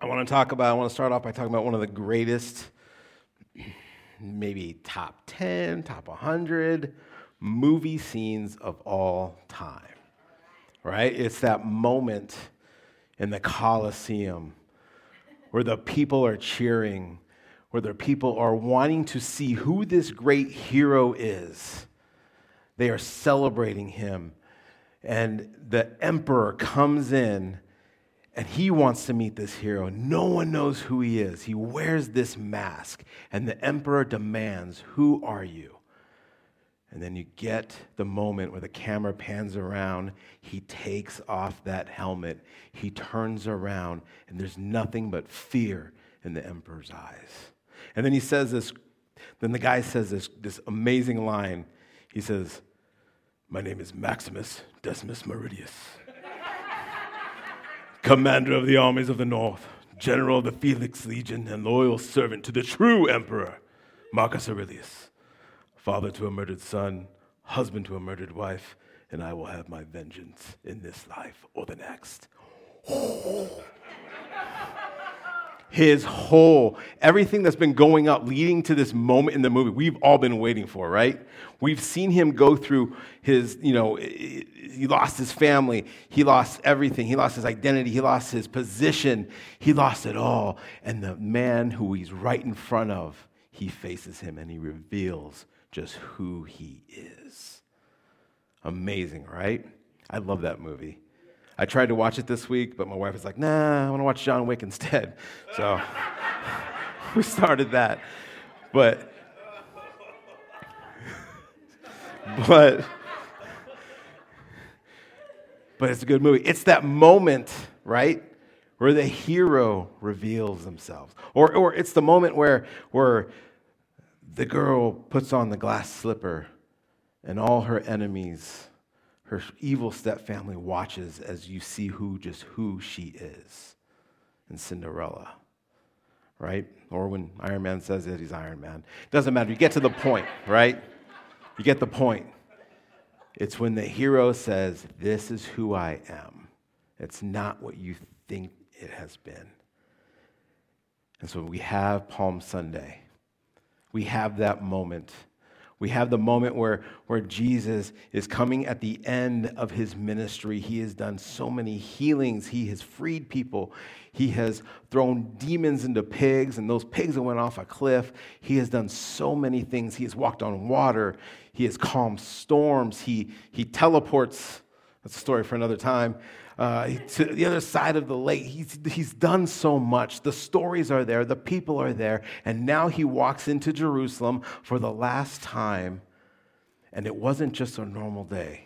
I want to talk about, I want to start off by talking about one of the greatest, maybe top 10, top 100 movie scenes of all time, right? It's that moment in the Colosseum where the people are cheering, where the people are wanting to see who this great hero is. They are celebrating him. And the emperor comes in and he wants to meet this hero. No one knows who he is. He wears this mask, and the emperor demands, Who are you? And then you get the moment where the camera pans around. He takes off that helmet. He turns around, and there's nothing but fear in the emperor's eyes. And then he says this, then the guy says this, this amazing line. He says, My name is Maximus Decimus Meridius, commander of the armies of the north, general of the Felix Legion, and loyal servant to the true emperor, Marcus Aurelius father to a murdered son, husband to a murdered wife, and I will have my vengeance in this life or the next. His whole, everything that's been going up leading to this moment in the movie, we've all been waiting for, right? We've seen him go through his, you know, he lost his family, he lost everything, he lost his identity, he lost his position, he lost it all. And the man who he's right in front of, he faces him and he reveals just who he is. Amazing, right? I love that movie. I tried to watch it this week, but my wife was like, nah, I want to watch John Wick instead. So we started that. But, but, but it's a good movie. It's that moment, right? Where the hero reveals themselves. Or, or it's the moment where, where the girl puts on the glass slipper, and all her enemies, her evil stepfamily, watches as you see who just who she is in Cinderella, right? Or when Iron Man says that he's Iron Man. Doesn't matter. You get to the point, right? You get the point. It's when the hero says, This is who I am. It's not what you think it has been. And so we have Palm Sunday we have that moment. We have the moment where, where Jesus is coming at the end of his ministry. He has done so many healings. He has freed people. He has thrown demons into pigs, and those pigs went off a cliff. He has done so many things. He has walked on water. He has calmed storms. He, he teleports. That's a story for another time uh, to the other side of the lake. He's, he's done so much. The stories are there, the people are there, and now he walks into Jerusalem for the last time, and it wasn't just a normal day.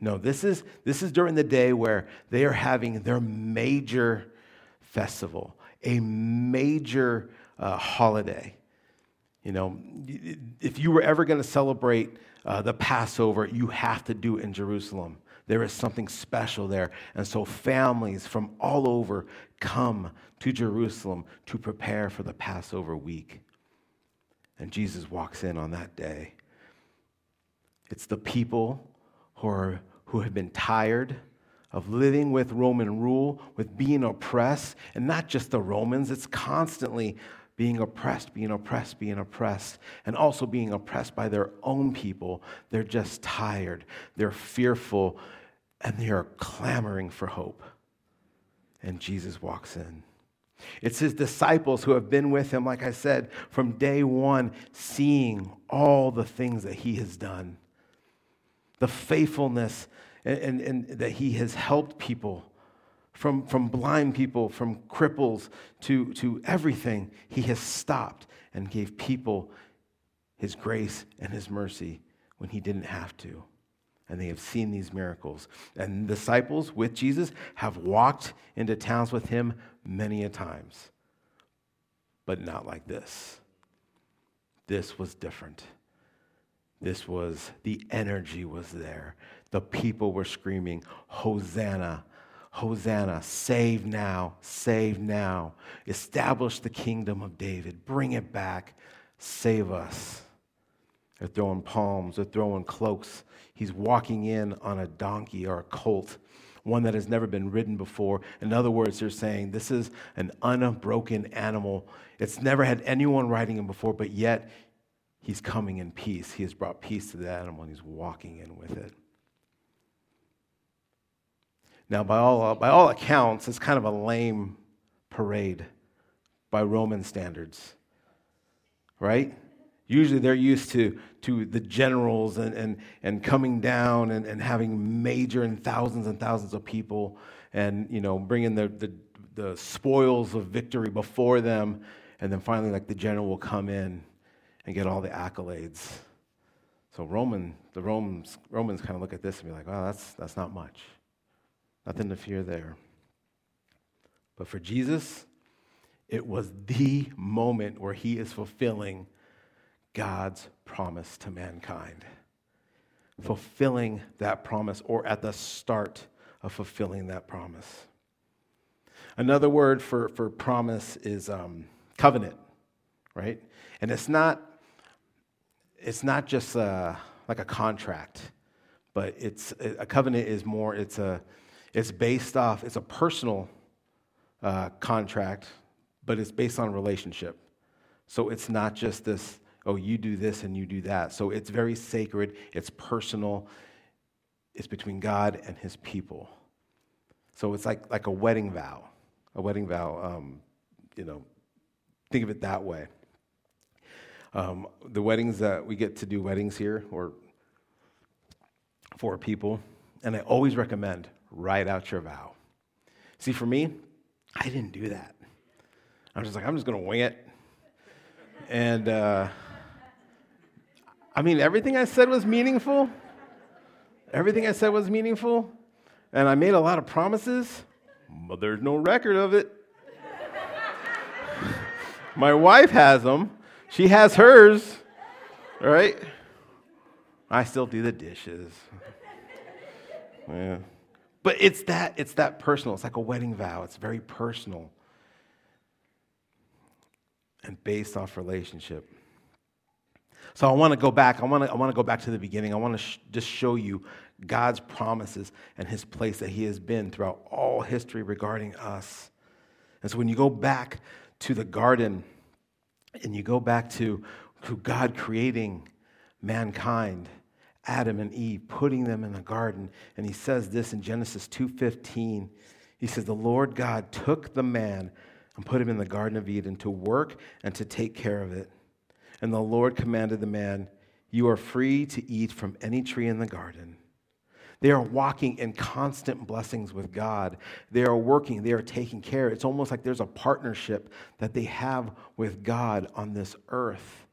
No, this is, this is during the day where they are having their major festival, a major uh, holiday. You know, if you were ever going to celebrate uh, the Passover, you have to do it in Jerusalem. There is something special there. And so families from all over come to Jerusalem to prepare for the Passover week. And Jesus walks in on that day. It's the people who, are, who have been tired of living with Roman rule, with being oppressed, and not just the Romans, it's constantly being oppressed, being oppressed, being oppressed, and also being oppressed by their own people. They're just tired, they're fearful, and they are clamoring for hope. And Jesus walks in. It's his disciples who have been with him, like I said, from day one, seeing all the things that he has done, the faithfulness and, and, and that he has helped people from, from blind people, from cripples to, to everything, he has stopped and gave people his grace and his mercy when he didn't have to. And they have seen these miracles. And disciples with Jesus have walked into towns with him many a times, but not like this. This was different. This was, the energy was there. The people were screaming, Hosanna, Hosanna, save now, save now. Establish the kingdom of David, bring it back, save us. They're throwing palms, they're throwing cloaks. He's walking in on a donkey or a colt, one that has never been ridden before. In other words, they're saying this is an unbroken animal. It's never had anyone riding him before, but yet he's coming in peace. He has brought peace to the animal and he's walking in with it. Now, by all, by all accounts, it's kind of a lame parade by Roman standards, right? Usually they're used to, to the generals and, and, and coming down and, and having major and thousands and thousands of people and, you know, bringing the, the, the spoils of victory before them. And then finally, like, the general will come in and get all the accolades. So Roman, the Romans, Romans kind of look at this and be like, "Well, that's, that's not much. Nothing to fear there. But for Jesus, it was the moment where he is fulfilling God's promise to mankind. Fulfilling that promise, or at the start of fulfilling that promise. Another word for, for promise is um, covenant, right? And it's not, it's not just a, like a contract, but it's a covenant is more, it's a, it's based off, it's a personal uh, contract, but it's based on relationship. So it's not just this, oh, you do this and you do that. So it's very sacred, it's personal, it's between God and his people. So it's like, like a wedding vow. A wedding vow, um, you know, think of it that way. Um, the weddings that we get to do weddings here or for people, and I always recommend write out your vow. See, for me, I didn't do that. I was just like, I'm just going to wing it. And uh, I mean, everything I said was meaningful. Everything I said was meaningful. And I made a lot of promises, but there's no record of it. My wife has them. She has hers, right? I still do the dishes. Yeah. But it's that, it's that personal. It's like a wedding vow. It's very personal and based off relationship. So I want to go back. I want to, I want to go back to the beginning. I want to sh- just show you God's promises and his place that he has been throughout all history regarding us. And so when you go back to the garden and you go back to, to God creating mankind, Adam and Eve, putting them in the garden. And he says this in Genesis 2:15. He says, "The Lord God took the man and put him in the garden of Eden to work and to take care of it. And the Lord commanded the man, "You are free to eat from any tree in the garden." They are walking in constant blessings with God. They are working, they are taking care. It's almost like there's a partnership that they have with God on this earth.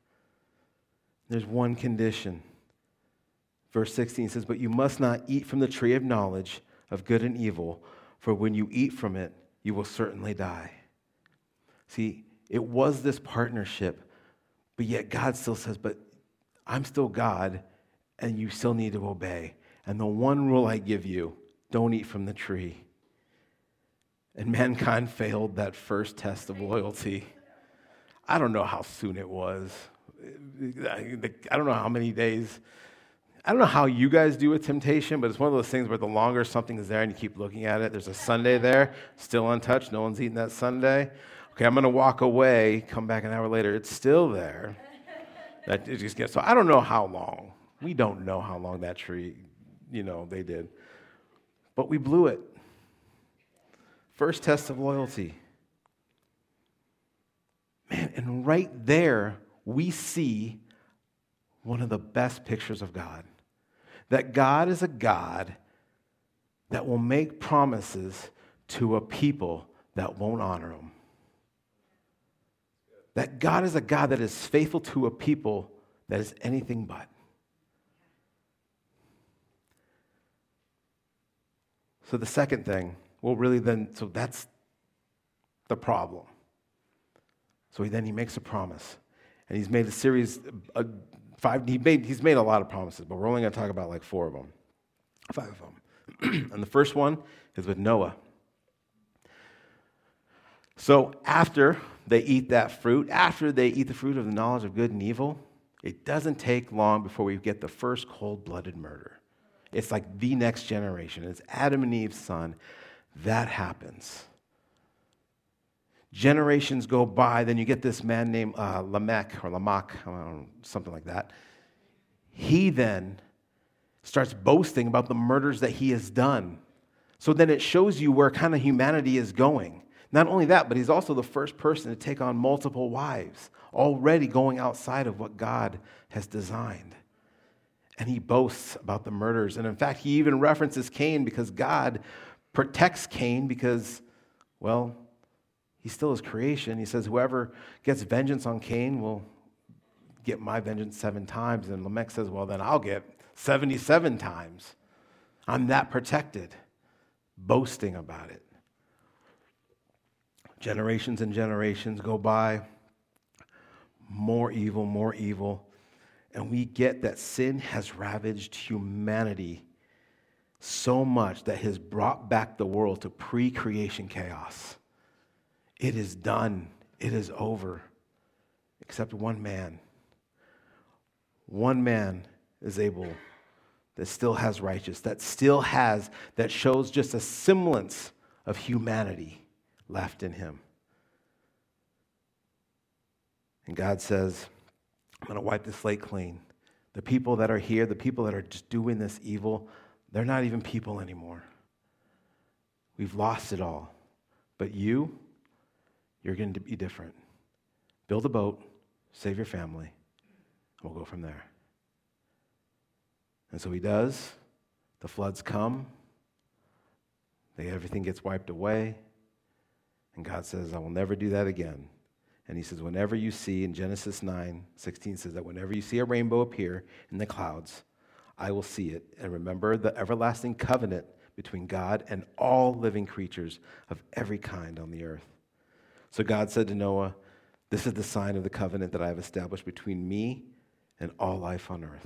There's one condition Verse 16 says, But you must not eat from the tree of knowledge of good and evil, for when you eat from it, you will certainly die. See, it was this partnership, but yet God still says, But I'm still God, and you still need to obey. And the one rule I give you don't eat from the tree. And mankind failed that first test of loyalty. I don't know how soon it was. I don't know how many days I don't know how you guys do with temptation, but it's one of those things where the longer something is there and you keep looking at it, there's a sundae there, still untouched, no one's eaten that sundae. Okay, I'm going to walk away, come back an hour later, it's still there. That it just gets, so I don't know how long. We don't know how long that tree, you know, they did. But we blew it. First test of loyalty. Man, and right there, we see one of the best pictures of God that God is a God that will make promises to a people that won't honor him. That God is a God that is faithful to a people that is anything but. So the second thing, well, really, then, so that's the problem. So he, then he makes a promise. And he's made a series, a Five, he made, he's made a lot of promises, but we're only going to talk about like four of them, five of them. and the first one is with Noah. So after they eat that fruit, after they eat the fruit of the knowledge of good and evil, it doesn't take long before we get the first cold blooded murder. It's like the next generation. It's Adam and Eve's son. That happens. Generations go by, then you get this man named uh, Lamech or Lamach, something like that. He then starts boasting about the murders that he has done. So then it shows you where kind of humanity is going. Not only that, but he's also the first person to take on multiple wives, already going outside of what God has designed. And he boasts about the murders. And in fact, he even references Cain because God protects Cain because, well, he's still his creation. He says, Whoever gets vengeance on Cain will get my vengeance seven times. And Lamech says, Well, then I'll get 77 times. I'm that protected, boasting about it. Generations and generations go by, more evil, more evil. And we get that sin has ravaged humanity so much that has brought back the world to pre creation chaos. It is done, it is over, except one man. One man is able, that still has righteous, that still has, that shows just a semblance of humanity left in him. And God says, I'm going to wipe the slate clean. The people that are here, the people that are just doing this evil, they're not even people anymore. We've lost it all. But you, you're going to be different. Build a boat, save your family, and we'll go from there. And so he does. The floods come. They, everything gets wiped away. And God says, I will never do that again. And he says, whenever you see, in Genesis 9 16 says that whenever you see a rainbow appear in the clouds, I will see it. And remember the everlasting covenant between God and all living creatures of every kind on the earth. So God said to Noah, This is the sign of the covenant that I have established between me and all life on earth.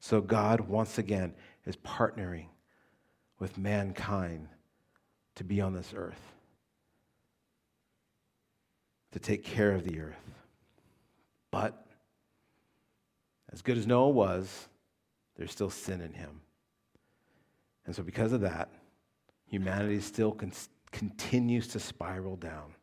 So God, once again, is partnering with mankind to be on this earth to take care of the earth. But as good as Noah was, there's still sin in him. And so, because of that, humanity still con- continues to spiral down.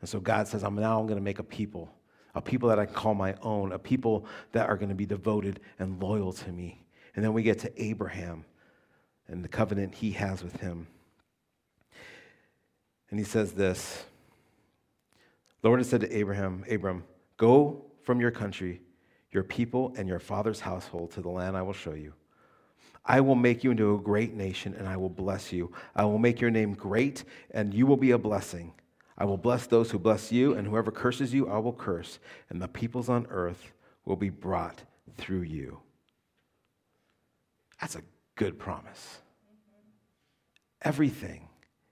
And so, God says, I'm now going to make a people, a people that I call my own, a people that are going to be devoted and loyal to me. And then we get to Abraham and the covenant he has with him. And he says this Lord has said to Abraham, Abram, go from your country, your people, and your father's household to the land I will show you. I will make you into a great nation, and I will bless you. I will make your name great, and you will be a blessing. I will bless those who bless you, and whoever curses you, I will curse, and the peoples on earth will be brought through you. That's a good promise. Everything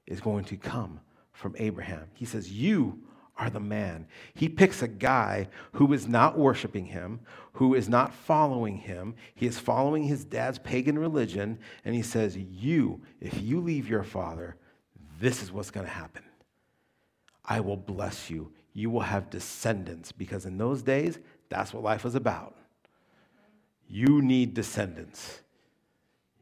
is going to come from Abraham. He says, You are the man. He picks a guy who is not worshiping him, who is not following him. He is following his dad's pagan religion, and he says, You, if you leave your father, this is what's going to happen. I will bless you. You will have descendants, because in those days, that's what life was about. You need descendants,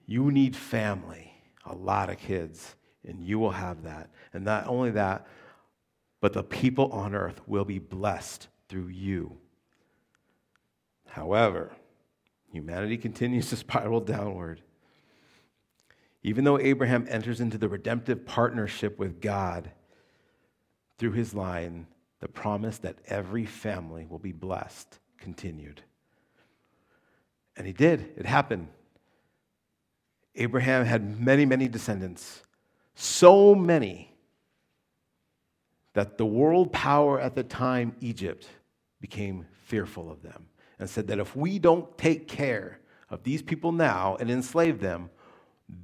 you need family, a lot of kids, and you will have that. And not only that, but the people on earth will be blessed through you. However, humanity continues to spiral downward. Even though Abraham enters into the redemptive partnership with God through his line, the promise that every family will be blessed continued. And he did, it happened. Abraham had many, many descendants, so many that the world power at the time, Egypt, became fearful of them and said that if we don't take care of these people now and enslave them,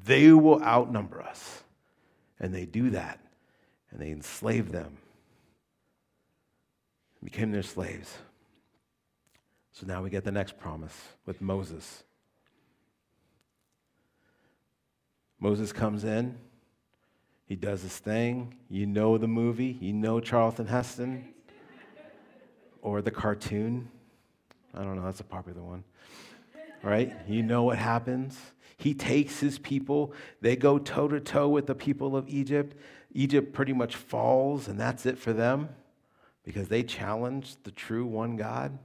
they will outnumber us. And they do that, and they enslaved them, became their slaves. So now we get the next promise with Moses. Moses comes in he does his thing. You know the movie, you know Charlton Heston or the cartoon. I don't know, that's a popular one. right? You know what happens. He takes his people, they go toe to toe with the people of Egypt. Egypt pretty much falls, and that's it for them because they challenged the true one God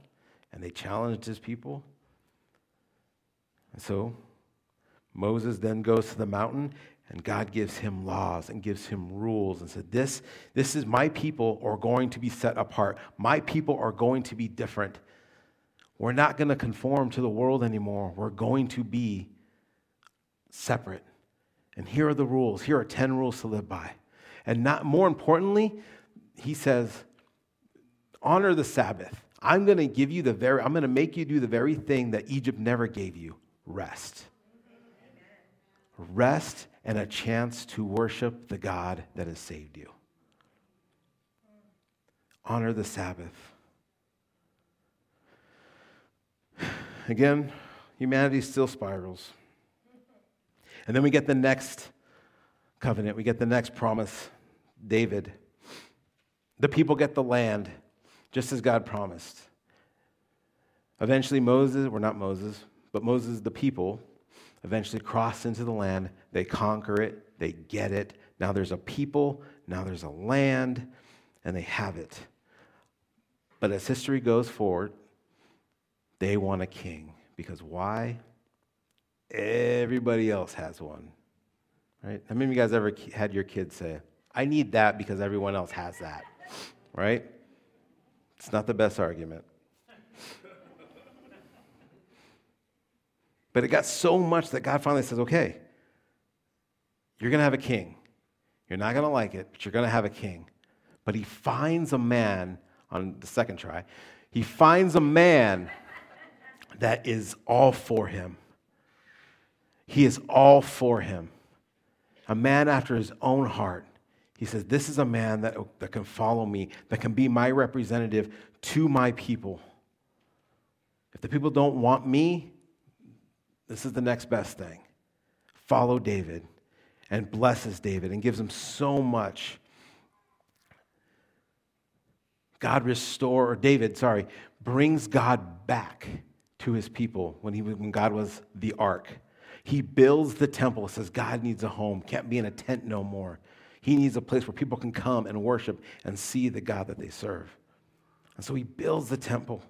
and they challenged his people. And so Moses then goes to the mountain and God gives him laws and gives him rules and said, This, this is my people are going to be set apart. My people are going to be different. We're not going to conform to the world anymore. We're going to be separate. And here are the rules. Here are 10 rules to live by. And not more importantly, he says, honor the Sabbath. I'm going to give you the very, I'm going to make you do the very thing that Egypt never gave you rest. Rest and a chance to worship the God that has saved you. Honor the Sabbath. Again, humanity still spirals. And then we get the next covenant, we get the next promise David. The people get the land, just as God promised. Eventually, Moses, or not Moses, but Moses, the people, eventually cross into the land. They conquer it, they get it. Now there's a people, now there's a land, and they have it. But as history goes forward, they want a king. Because why? Everybody else has one. Right? How many of you guys ever had your kids say, I need that because everyone else has that? Right? It's not the best argument. But it got so much that God finally says, okay, you're going to have a king. You're not going to like it, but you're going to have a king. But he finds a man on the second try. He finds a man that is all for him. He is all for him. A man after his own heart. He says, This is a man that, that can follow me, that can be my representative to my people. If the people don't want me, this is the next best thing. Follow David and blesses David and gives him so much. God restore, or David, sorry, brings God back to his people when, he, when God was the ark. He builds the temple, says God needs a home, can't be in a tent no more. He needs a place where people can come and worship and see the God that they serve. And so he builds the temple.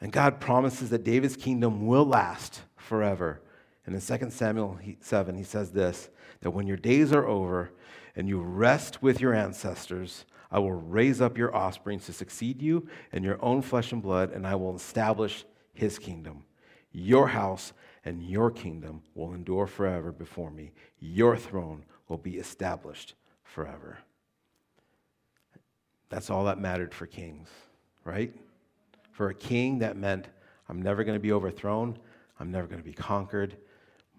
And God promises that David's kingdom will last forever. And in 2 Samuel 7, he says this that when your days are over and you rest with your ancestors, I will raise up your offspring to succeed you in your own flesh and blood, and I will establish his kingdom. Your house and your kingdom will endure forever before me. Your throne will be established forever. That's all that mattered for kings, right? For a king, that meant I'm never going to be overthrown, I'm never going to be conquered.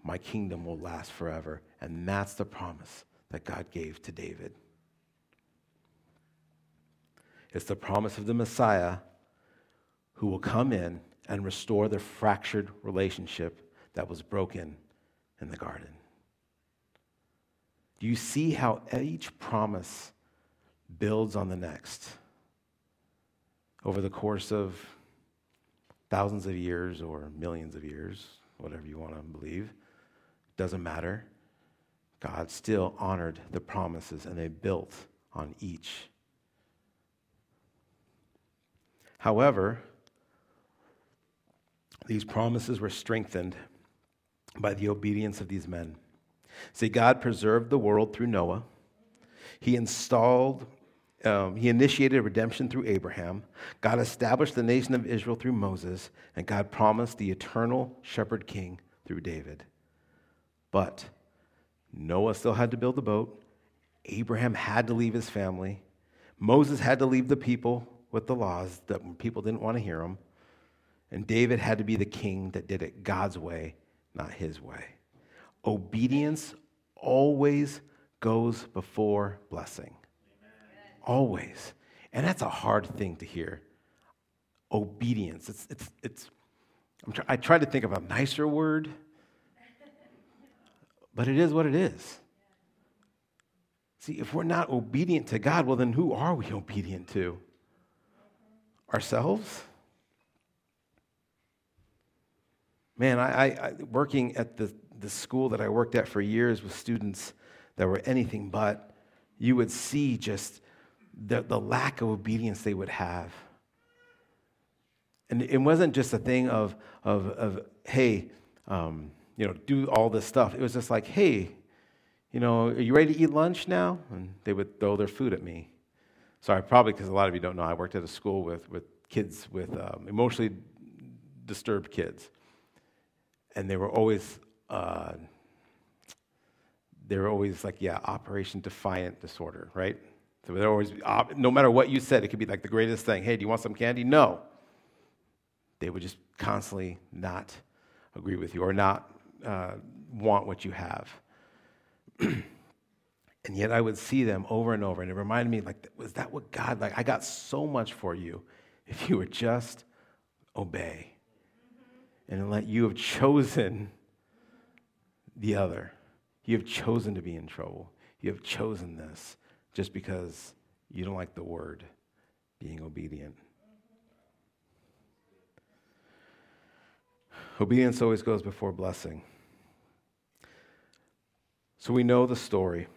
My kingdom will last forever. And that's the promise that God gave to David. It's the promise of the Messiah who will come in and restore the fractured relationship that was broken in the garden. Do you see how each promise builds on the next? over the course of thousands of years or millions of years, whatever you want to believe, doesn't matter. God still honored the promises and they built on each. However, these promises were strengthened by the obedience of these men. See, God preserved the world through Noah. He installed um, he initiated redemption through Abraham. God established the nation of Israel through Moses, and God promised the eternal shepherd king through David. But Noah still had to build the boat. Abraham had to leave his family. Moses had to leave the people with the laws that people didn't want to hear them. And David had to be the king that did it God's way, not his way. Obedience always goes before blessing. Always. And that's a hard thing to hear. Obedience. It's, it's, it's, try, I try to think of a nicer word, but it is what it is. See, if we're not obedient to God, well, then who are we obedient to? Ourselves? Man, I, I, working at the, the school that I worked at for years with students that were anything but, you would see just the, the lack of obedience they would have. And it wasn't just a thing of, of, of hey, um, you know, do all this stuff. It was just like, hey, you know, are you ready to eat lunch now? And they would throw their food at me. Sorry, probably because a lot of you don't know, I worked at a school with, with kids with um, emotionally disturbed kids. And they were always, uh, they were always like, yeah, Oppositional Defiant Disorder, right? So they're always, no matter what you said, it could be like the greatest thing. Hey, do you want some candy? No. They would just constantly not agree with you or not uh, want what you have. and yet I would see them over and over, and it reminded me, like, was that what God, like, I got so much for you if you would just obey and let you have chosen the other. You have chosen to be in trouble. You have chosen this just because you don't like the word being obedient. Obedience always goes before blessing. So we know the story.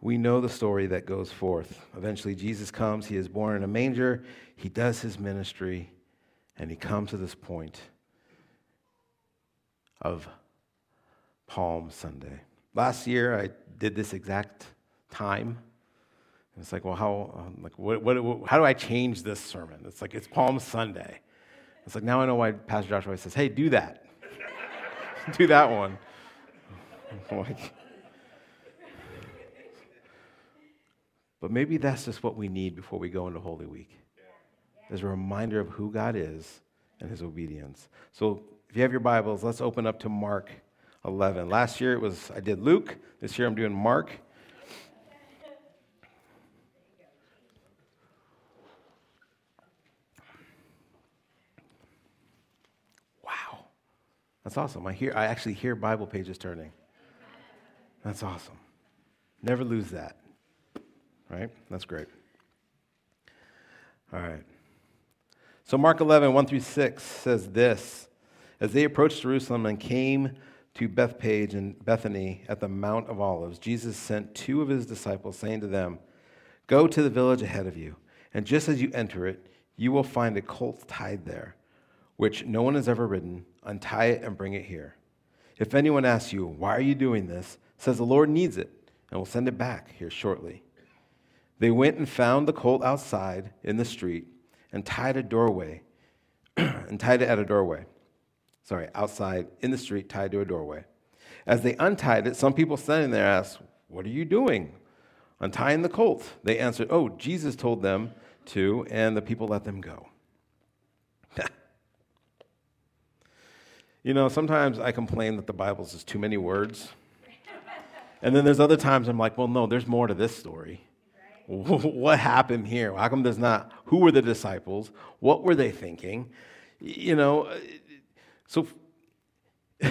We know the story that goes forth. Eventually, Jesus comes. He is born in a manger. He does his ministry. And he comes to this point of Palm Sunday. Last year, I did this exact time. And it's like, well, how, um, like, what, what, how do I change this sermon? It's like, it's Palm Sunday. It's like, now I know why Pastor Joshua says, hey, do that. do that one. like, but maybe that's just what we need before we go into Holy Week. As a reminder of who God is and his obedience. So if you have your Bibles, let's open up to Mark 11. Last year it was I did Luke. This year I'm doing Mark. Wow. That's awesome. I hear I actually hear Bible pages turning. That's awesome. Never lose that. Right? That's great. All right. So Mark 11, 1 through 6 says this As they approached Jerusalem and came to Bethphage and Bethany at the Mount of Olives, Jesus sent two of his disciples, saying to them, Go to the village ahead of you, and just as you enter it, you will find a colt tied there, which no one has ever ridden. Untie it and bring it here. If anyone asks you, Why are you doing this? says the Lord needs it, and will send it back here shortly. They went and found the colt outside in the street and tied a doorway, and tied it at a doorway sorry, outside in the street, tied to a doorway. As they untied it, some people standing there asked, What are you doing? Untying the colt. They answered, Oh, Jesus told them to, and the people let them go. you know, sometimes I complain that the Bible's just too many words. And then there's other times I'm like, well, no, there's more to this story. what happened here? How come there's not? Who were the disciples? What were they thinking? You know, so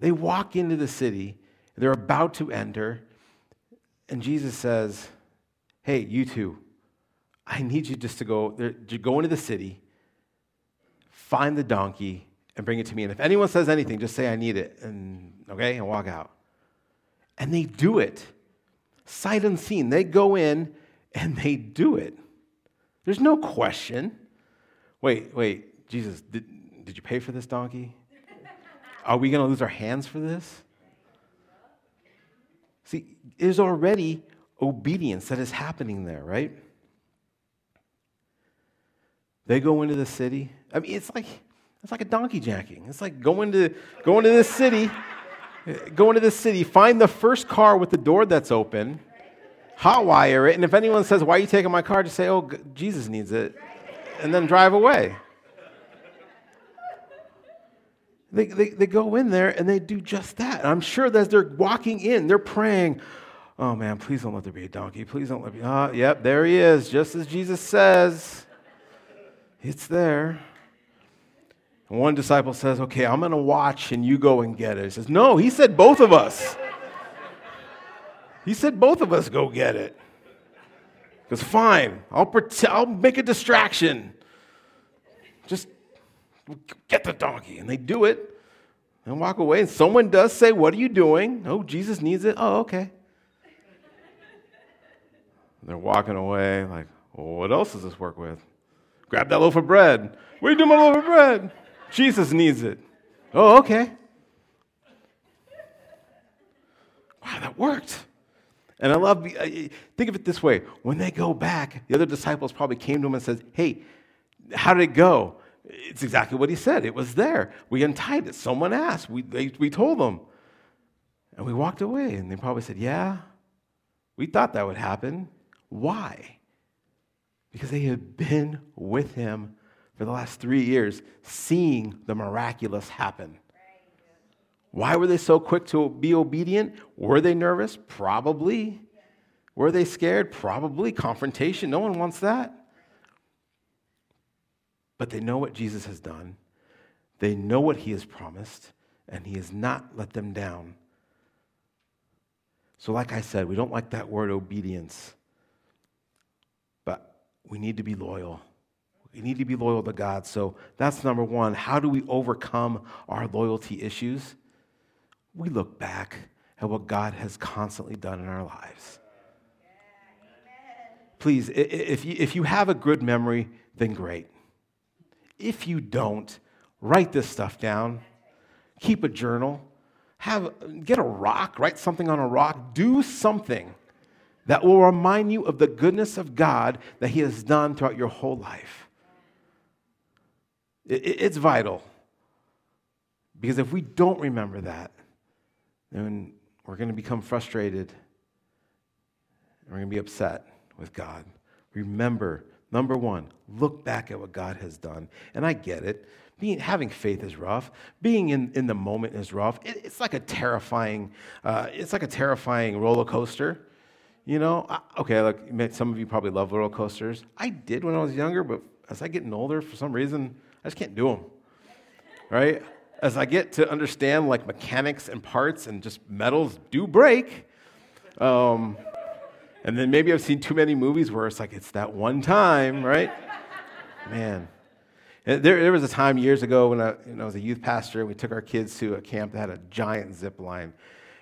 they walk into the city, they're about to enter, and Jesus says, Hey, you two, I need you just to go, to go into the city, find the donkey, and bring it to me. And if anyone says anything, just say, I need it, and okay, and walk out. And they do it, sight unseen. They go in and they do it. There's no question. Wait, wait, Jesus, did, did you pay for this donkey? Are we going to lose our hands for this? See, there's already obedience that is happening there, right? They go into the city. I mean, it's like it's like a donkey jacking. It's like going to going to this city, going to this city, find the first car with the door that's open, hotwire it, and if anyone says, "Why are you taking my car?" just say, "Oh, Jesus needs it," and then drive away. They, they, they go in there and they do just that. And I'm sure that they're walking in, they're praying, Oh man, please don't let there be a donkey. Please don't let me. Ah, yep, there he is, just as Jesus says. It's there. And one disciple says, Okay, I'm going to watch and you go and get it. He says, No, he said both of us. he said both of us go get it. Because fine, I'll, pretend, I'll make a distraction. Just get the donkey. And they do it and walk away. And someone does say, What are you doing? Oh, Jesus needs it. Oh, okay. They're walking away, like, well, what else does this work with? Grab that loaf of bread. What are you doing with my loaf of bread? Jesus needs it. Oh, okay. Wow, that worked. And I love, think of it this way when they go back, the other disciples probably came to him and said, Hey, how did it go? It's exactly what he said. It was there. We untied it. Someone asked. We, they, we told them. And we walked away. And they probably said, Yeah, we thought that would happen. Why? Because they had been with him for the last three years, seeing the miraculous happen. Why were they so quick to be obedient? Were they nervous? Probably. Were they scared? Probably. Confrontation, no one wants that. But they know what Jesus has done, they know what he has promised, and he has not let them down. So, like I said, we don't like that word obedience but we need to be loyal. We need to be loyal to God. So that's number one. How do we overcome our loyalty issues? We look back at what God has constantly done in our lives. Please, if you, if you have a good memory, then great. If you don't, write this stuff down. Keep a journal. Have, get a rock, write something on a rock. Do something that will remind you of the goodness of God that He has done throughout your whole life. It's vital. Because if we don't remember that, then we're going to become frustrated and we're going to be upset with God. Remember, number one, look back at what God has done. And I get it. Being, having faith is rough. Being in, in the moment is rough. It, it's like a terrifying, uh, it's like a terrifying roller coaster. You know, I, okay, look, some of you probably love roller coasters. I did when I was younger, but as I get older, for some reason, I just can't do them. Right? As I get to understand like mechanics and parts and just metals do break. Um, and then maybe I've seen too many movies where it's like it's that one time, right? Man. There, there was a time years ago when I, I was a youth pastor and we took our kids to a camp that had a giant zip line.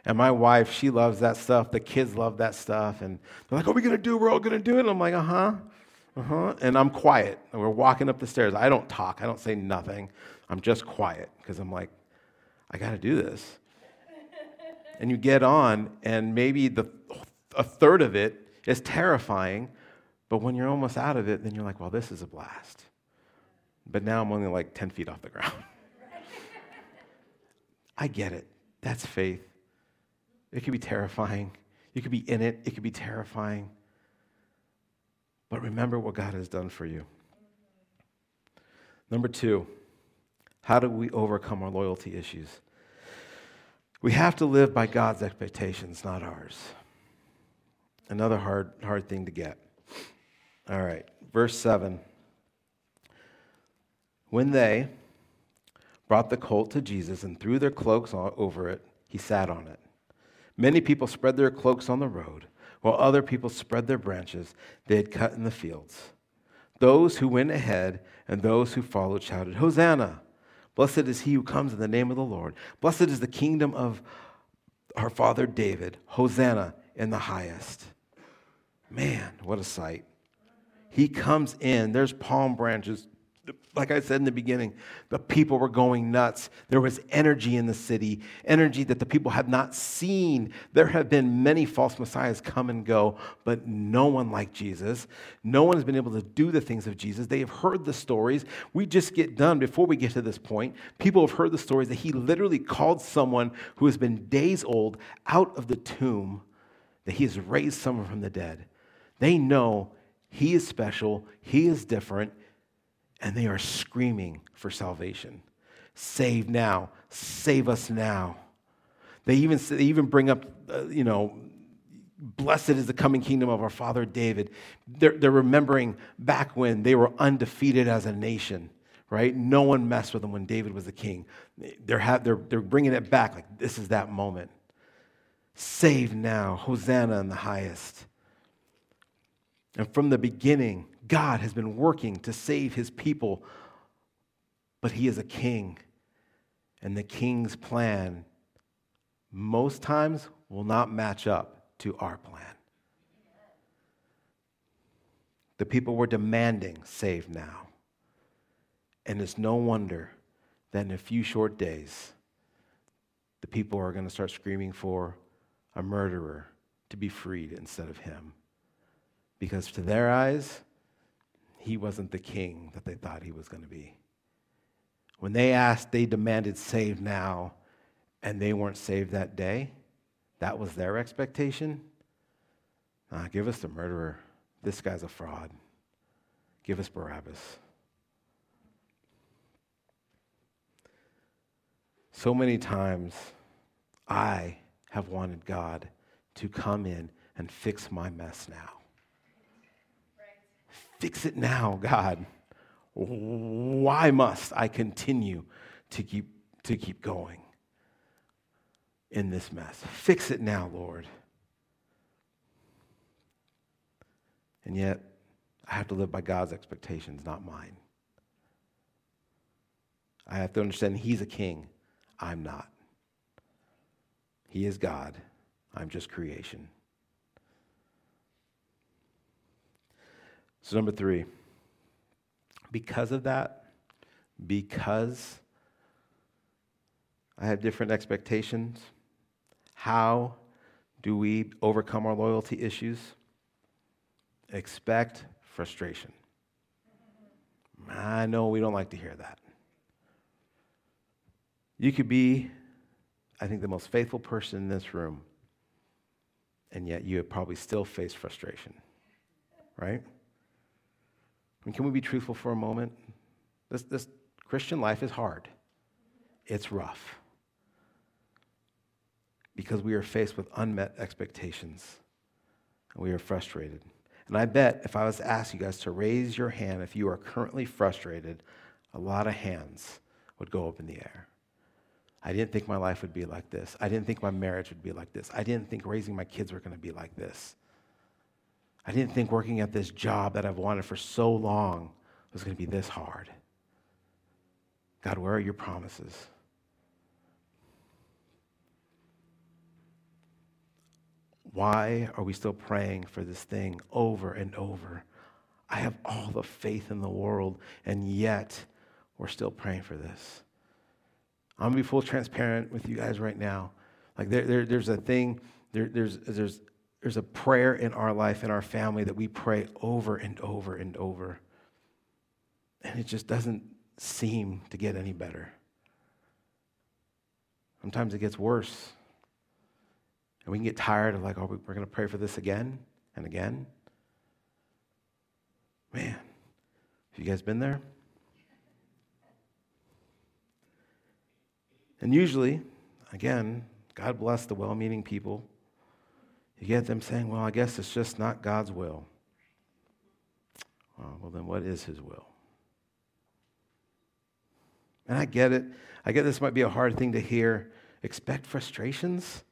And my wife, she loves that stuff. The kids love that stuff. And they're like, What are we going to do? We're all going to do it. And I'm like, Uh huh. Uh huh. And I'm quiet. And we're walking up the stairs. I don't talk, I don't say nothing. I'm just quiet because I'm like, I got to do this. and you get on, and maybe the, a third of it is terrifying. But when you're almost out of it, then you're like, Well, this is a blast. But now I'm only like 10 feet off the ground. I get it. That's faith. It could be terrifying. You could be in it, it could be terrifying. But remember what God has done for you. Number two, how do we overcome our loyalty issues? We have to live by God's expectations, not ours. Another hard, hard thing to get. All right, verse 7. When they brought the colt to Jesus and threw their cloaks over it, he sat on it. Many people spread their cloaks on the road, while other people spread their branches they had cut in the fields. Those who went ahead and those who followed shouted, Hosanna! Blessed is he who comes in the name of the Lord. Blessed is the kingdom of our father David. Hosanna in the highest. Man, what a sight. He comes in, there's palm branches like I said in the beginning, the people were going nuts. There was energy in the city, energy that the people had not seen. There have been many false messiahs come and go, but no one like Jesus. No one has been able to do the things of Jesus. They have heard the stories. We just get done before we get to this point. People have heard the stories that he literally called someone who has been days old out of the tomb, that he has raised someone from the dead. They know he is special, he is different and they are screaming for salvation. Save now, save us now. They even, they even bring up, uh, you know, blessed is the coming kingdom of our father David. They're, they're remembering back when they were undefeated as a nation, right? No one messed with them when David was the king. They're, have, they're, they're bringing it back like this is that moment. Save now, Hosanna in the highest. And from the beginning, God has been working to save his people But he is a king. And the king's plan, most times, will not match up to our plan. The people were demanding save now. And it's no wonder that in a few short days, the people are going to start screaming for a murderer to be freed instead of him. Because to their eyes, he wasn't the king that they thought he was going to be. When they asked, they demanded save now, and they weren't saved that day. That was their expectation. Ah, give us the murderer. This guy's a fraud. Give us Barabbas. So many times, I have wanted God to come in and fix my mess now. Fix it now, God. Why must I continue to keep, to keep going in this mess? Fix it now, Lord. And yet, I have to live by God's expectations, not mine. I have to understand He's a king. I'm not. He is God. I'm just creation. So, number three, because of that, because I have different expectations, how do we overcome our loyalty issues? Expect frustration. I know we don't like to hear that. You could be, I think, the most faithful person in this room, and yet you have probably still faced frustration, right? I mean, can we be truthful for a moment? This, this Christian life is hard, it's rough because we are faced with unmet expectations and we are frustrated. And I bet if I was to ask you guys to raise your hand if you are currently frustrated, a lot of hands would go up in the air. I didn't think my life would be like this. I didn't think my marriage would be like this. I didn't think raising my kids were going to be like this. I didn't think working at this job that I've wanted for so long was going to be this hard. God, where are your promises? Why are we still praying for this thing over and over? I have all the faith in the world, and yet we're still praying for this. I'm gonna be full transparent with you guys right now. Like there, there there's a thing, there, there's, there's, there's a prayer in our life, in our family, that we pray over and over and over. And it just doesn't seem to get any better. Sometimes it gets worse. And we can get tired of like, oh, we're going to pray for this again and again. Man, have you guys been there? And usually, again, God bless the well meaning people. You get them saying, well, I guess it's just not God's will. Well, well, then what is His will? And I get it. I get this might be a hard thing to hear. Expect frustrations.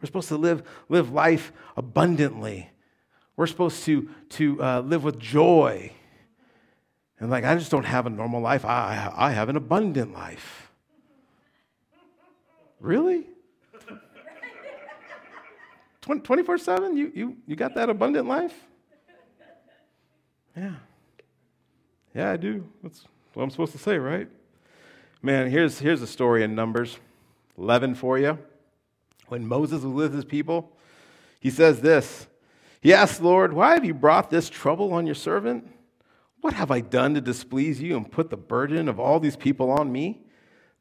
We're supposed to live, live life abundantly. We're supposed to, to uh, live with joy. And like, I just don't have a normal life. I, I have an abundant life. Really? 24 7? You, you, you got that abundant life? Yeah. Yeah, I do. That's what I'm supposed to say, right? Man, here's, here's a story in Numbers 11 for you. When Moses was with his people, he says this He asked, Lord, why have you brought this trouble on your servant? What have I done to displease you and put the burden of all these people on me?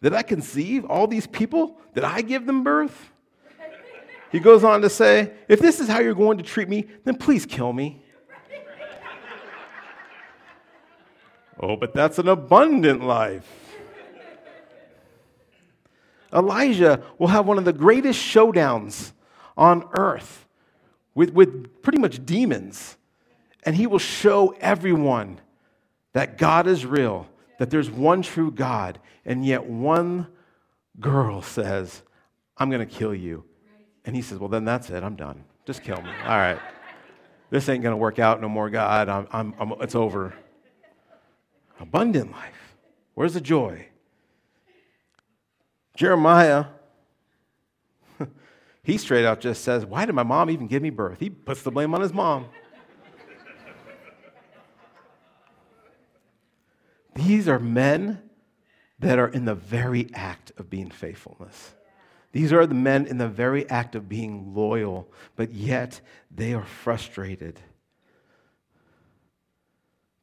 Did I conceive all these people? Did I give them birth? He goes on to say, If this is how you're going to treat me, then please kill me. oh, but that's an abundant life. Elijah will have one of the greatest showdowns on earth with, with pretty much demons. And he will show everyone that God is real that there's one true God, and yet one girl says, I'm going to kill you. And he says, Well, then that's it. I'm done. Just kill me. All right. This ain't going to work out no more, God. I'm, I'm, I'm, it's over. Abundant life. Where's the joy? Jeremiah, he straight out just says, Why did my mom even give me birth? He puts the blame on his mom. These are men that are in the very act of being faithfulness. These are the men in the very act of being loyal, but yet they are frustrated.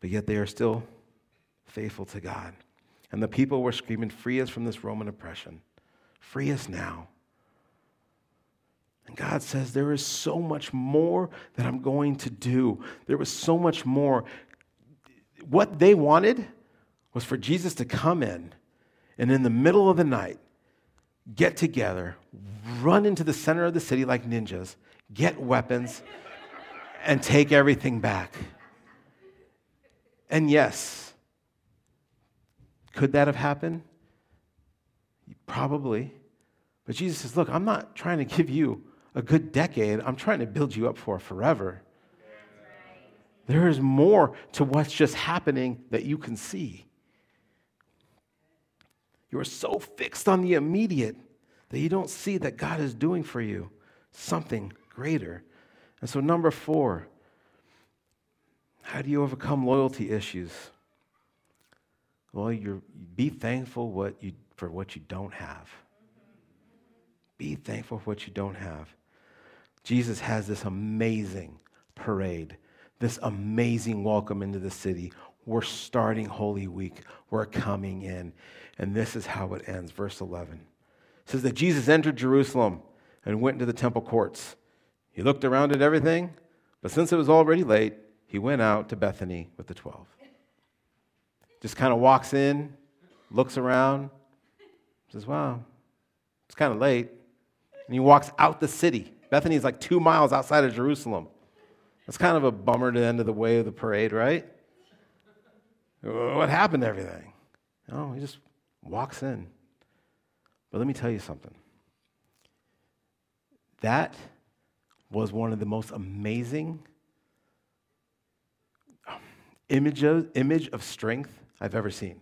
But yet they are still faithful to God. And the people were screaming, Free us from this Roman oppression. Free us now. And God says, There is so much more that I'm going to do. There was so much more. What they wanted was for Jesus to come in and in the middle of the night, get together, run into the center of the city like ninjas, get weapons, and take everything back. And yes, could that have happened? Probably. But Jesus says, Look, I'm not trying to give you a good decade, I'm trying to build you up for forever. There is more to what's just happening that you can see. You are so fixed on the immediate that you don't see that God is doing for you something greater. And so, number four, how do you overcome loyalty issues? Well, you be thankful what you, for what you don't have. Be thankful for what you don't have. Jesus has this amazing parade, this amazing welcome into the city. We're starting Holy Week. We're coming in. And this is how it ends. Verse 11 it says that Jesus entered Jerusalem and went into the temple courts. He looked around at everything, but since it was already late, he went out to Bethany with the 12. Just kind of walks in, looks around, says, Wow, it's kind of late. And he walks out the city. Bethany is like two miles outside of Jerusalem. That's kind of a bummer to the end of the way of the parade, right? What happened to everything? Oh, he just walks in. But let me tell you something. That was one of the most amazing um, image of, image of strength I've ever seen.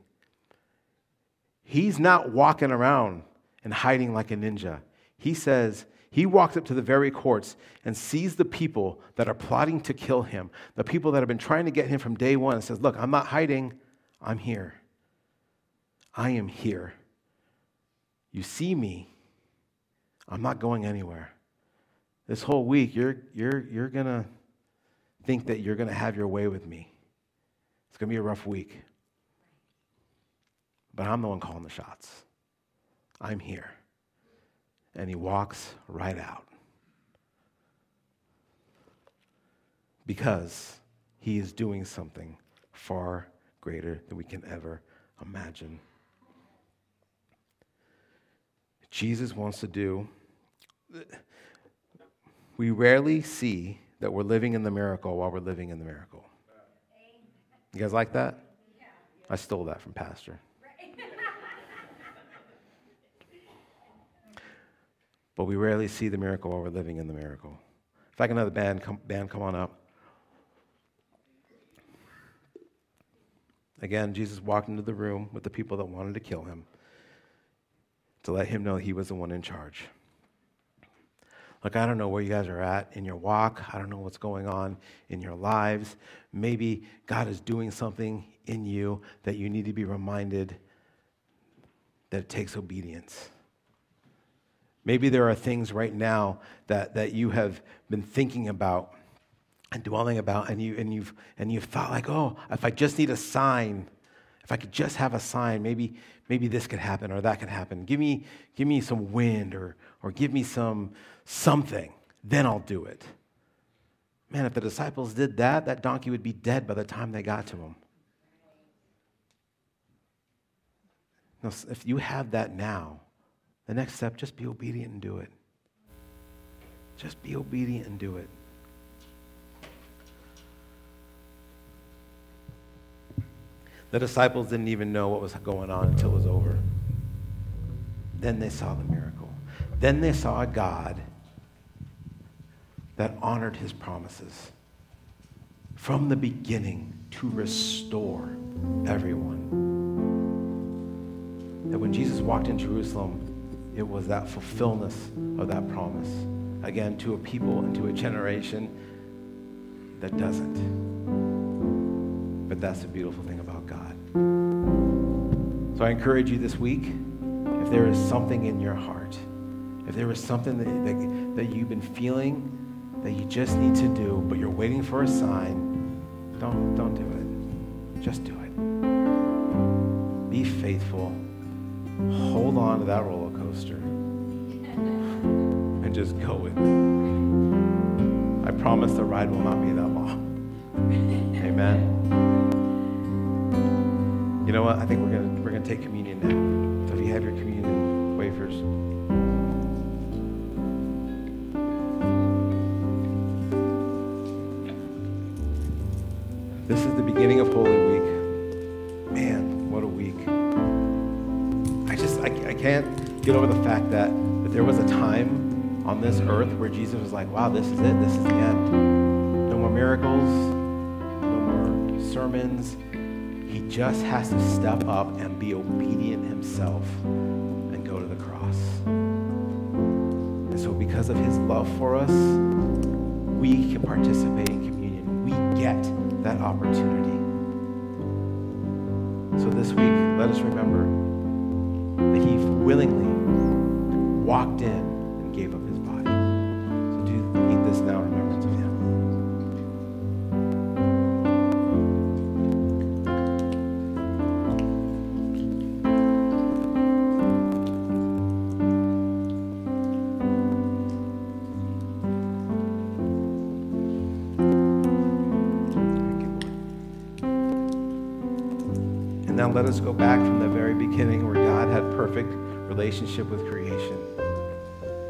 He's not walking around and hiding like a ninja. He says, he walks up to the very courts and sees the people that are plotting to kill him, the people that have been trying to get him from day one, and says, Look, I'm not hiding, I'm here. I am here. You see me. I'm not going anywhere. This whole week, you're, you're, you're going to think that you're going to have your way with me. It's going to be a rough week. But I'm the one calling the shots. I'm here. And he walks right out. Because he is doing something far greater than we can ever imagine. Jesus wants to do. We rarely see that we're living in the miracle while we're living in the miracle. You guys like that? I stole that from Pastor. but we rarely see the miracle while we're living in the miracle. If I can have the band come, band come on up. Again, Jesus walked into the room with the people that wanted to kill him to let him know he was the one in charge. Look, I don't know where you guys are at in your walk. I don't know what's going on in your lives. Maybe God is doing something in you that you need to be reminded that it takes obedience. Maybe there are things right now that, that you have been thinking about and dwelling about, and, you, and, you've, and you've thought, like, oh, if I just need a sign, if I could just have a sign, maybe, maybe this could happen or that could happen. Give me, give me some wind or, or give me some something, then I'll do it. Man, if the disciples did that, that donkey would be dead by the time they got to him. Now, if you have that now, the next step, just be obedient and do it. Just be obedient and do it. The disciples didn't even know what was going on until it was over. Then they saw the miracle. Then they saw a God that honored his promises from the beginning to restore everyone. That when Jesus walked in Jerusalem, it was that fulfillment of that promise. Again, to a people and to a generation that doesn't. But that's the beautiful thing about God. So I encourage you this week if there is something in your heart, if there is something that, that, that you've been feeling that you just need to do, but you're waiting for a sign, don't, don't do it. Just do it. Be faithful. Hold on to that roller coaster and just go with it. I promise the ride will not be that long. Amen. You know what? I think we're gonna we're gonna take communion now. So if you have your communion wafers. This is the beginning of Holy Week. Man, what a week. I just, I, I can't get over the fact that, that there was a time on this earth where Jesus was like, wow, this is it. This is the end. No more miracles, no more sermons. Just has to step up and be obedient himself and go to the cross. And so, because of his love for us, we can participate in communion. We get that opportunity. So this week, let us remember that he willingly walked in us go back from the very beginning where God had perfect relationship with creation,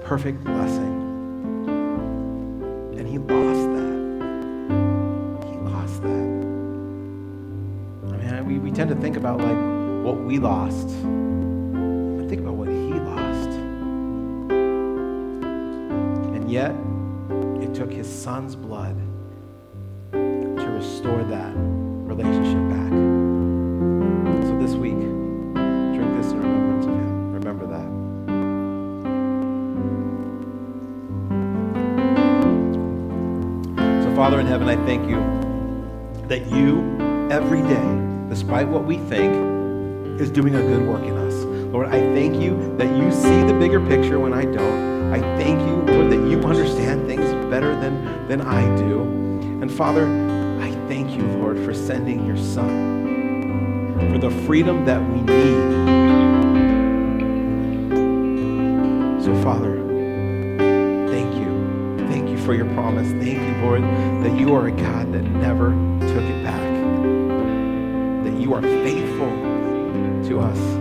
perfect blessing. And he lost that. He lost that. I mean, we, we tend to think about like what we lost. But think about what he lost. And yet, it took his son's blood thank you that you, every day, despite what we think, is doing a good work in us. Lord, I thank you that you see the bigger picture when I don't. I thank you, Lord, that you understand things better than, than I do. And Father, I thank you, Lord, for sending your Son, for the freedom that we need. So, Father, for your promise. Thank you, Lord, that you are a God that never took it back, that you are faithful to us.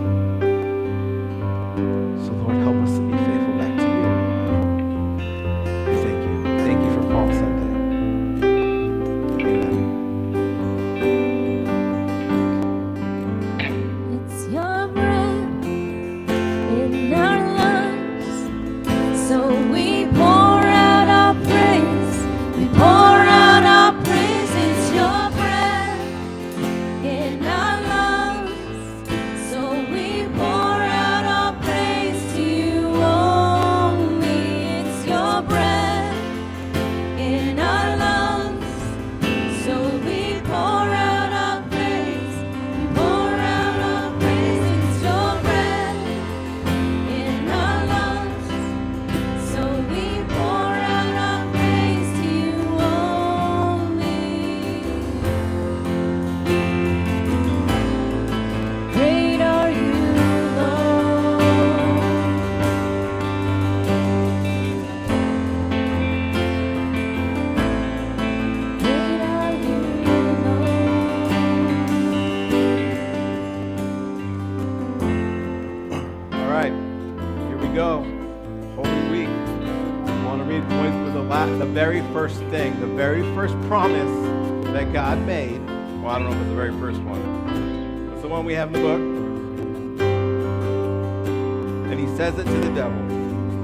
Very first promise that God made. Well, I don't know if it's the very first one. It's the one we have in the book. And he says it to the devil.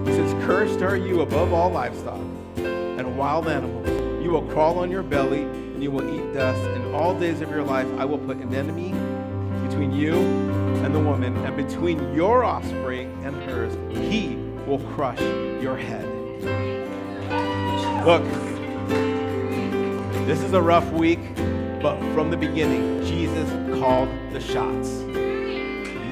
He says, Cursed are you above all livestock and wild animals. You will crawl on your belly and you will eat dust. And all days of your life I will put an enemy between you and the woman, and between your offspring and hers. He will crush your head. Look, this is a rough week, but from the beginning, Jesus called the shots,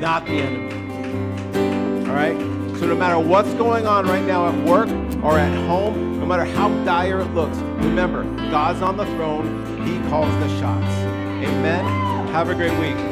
not the enemy. All right? So no matter what's going on right now at work or at home, no matter how dire it looks, remember, God's on the throne. He calls the shots. Amen. Have a great week.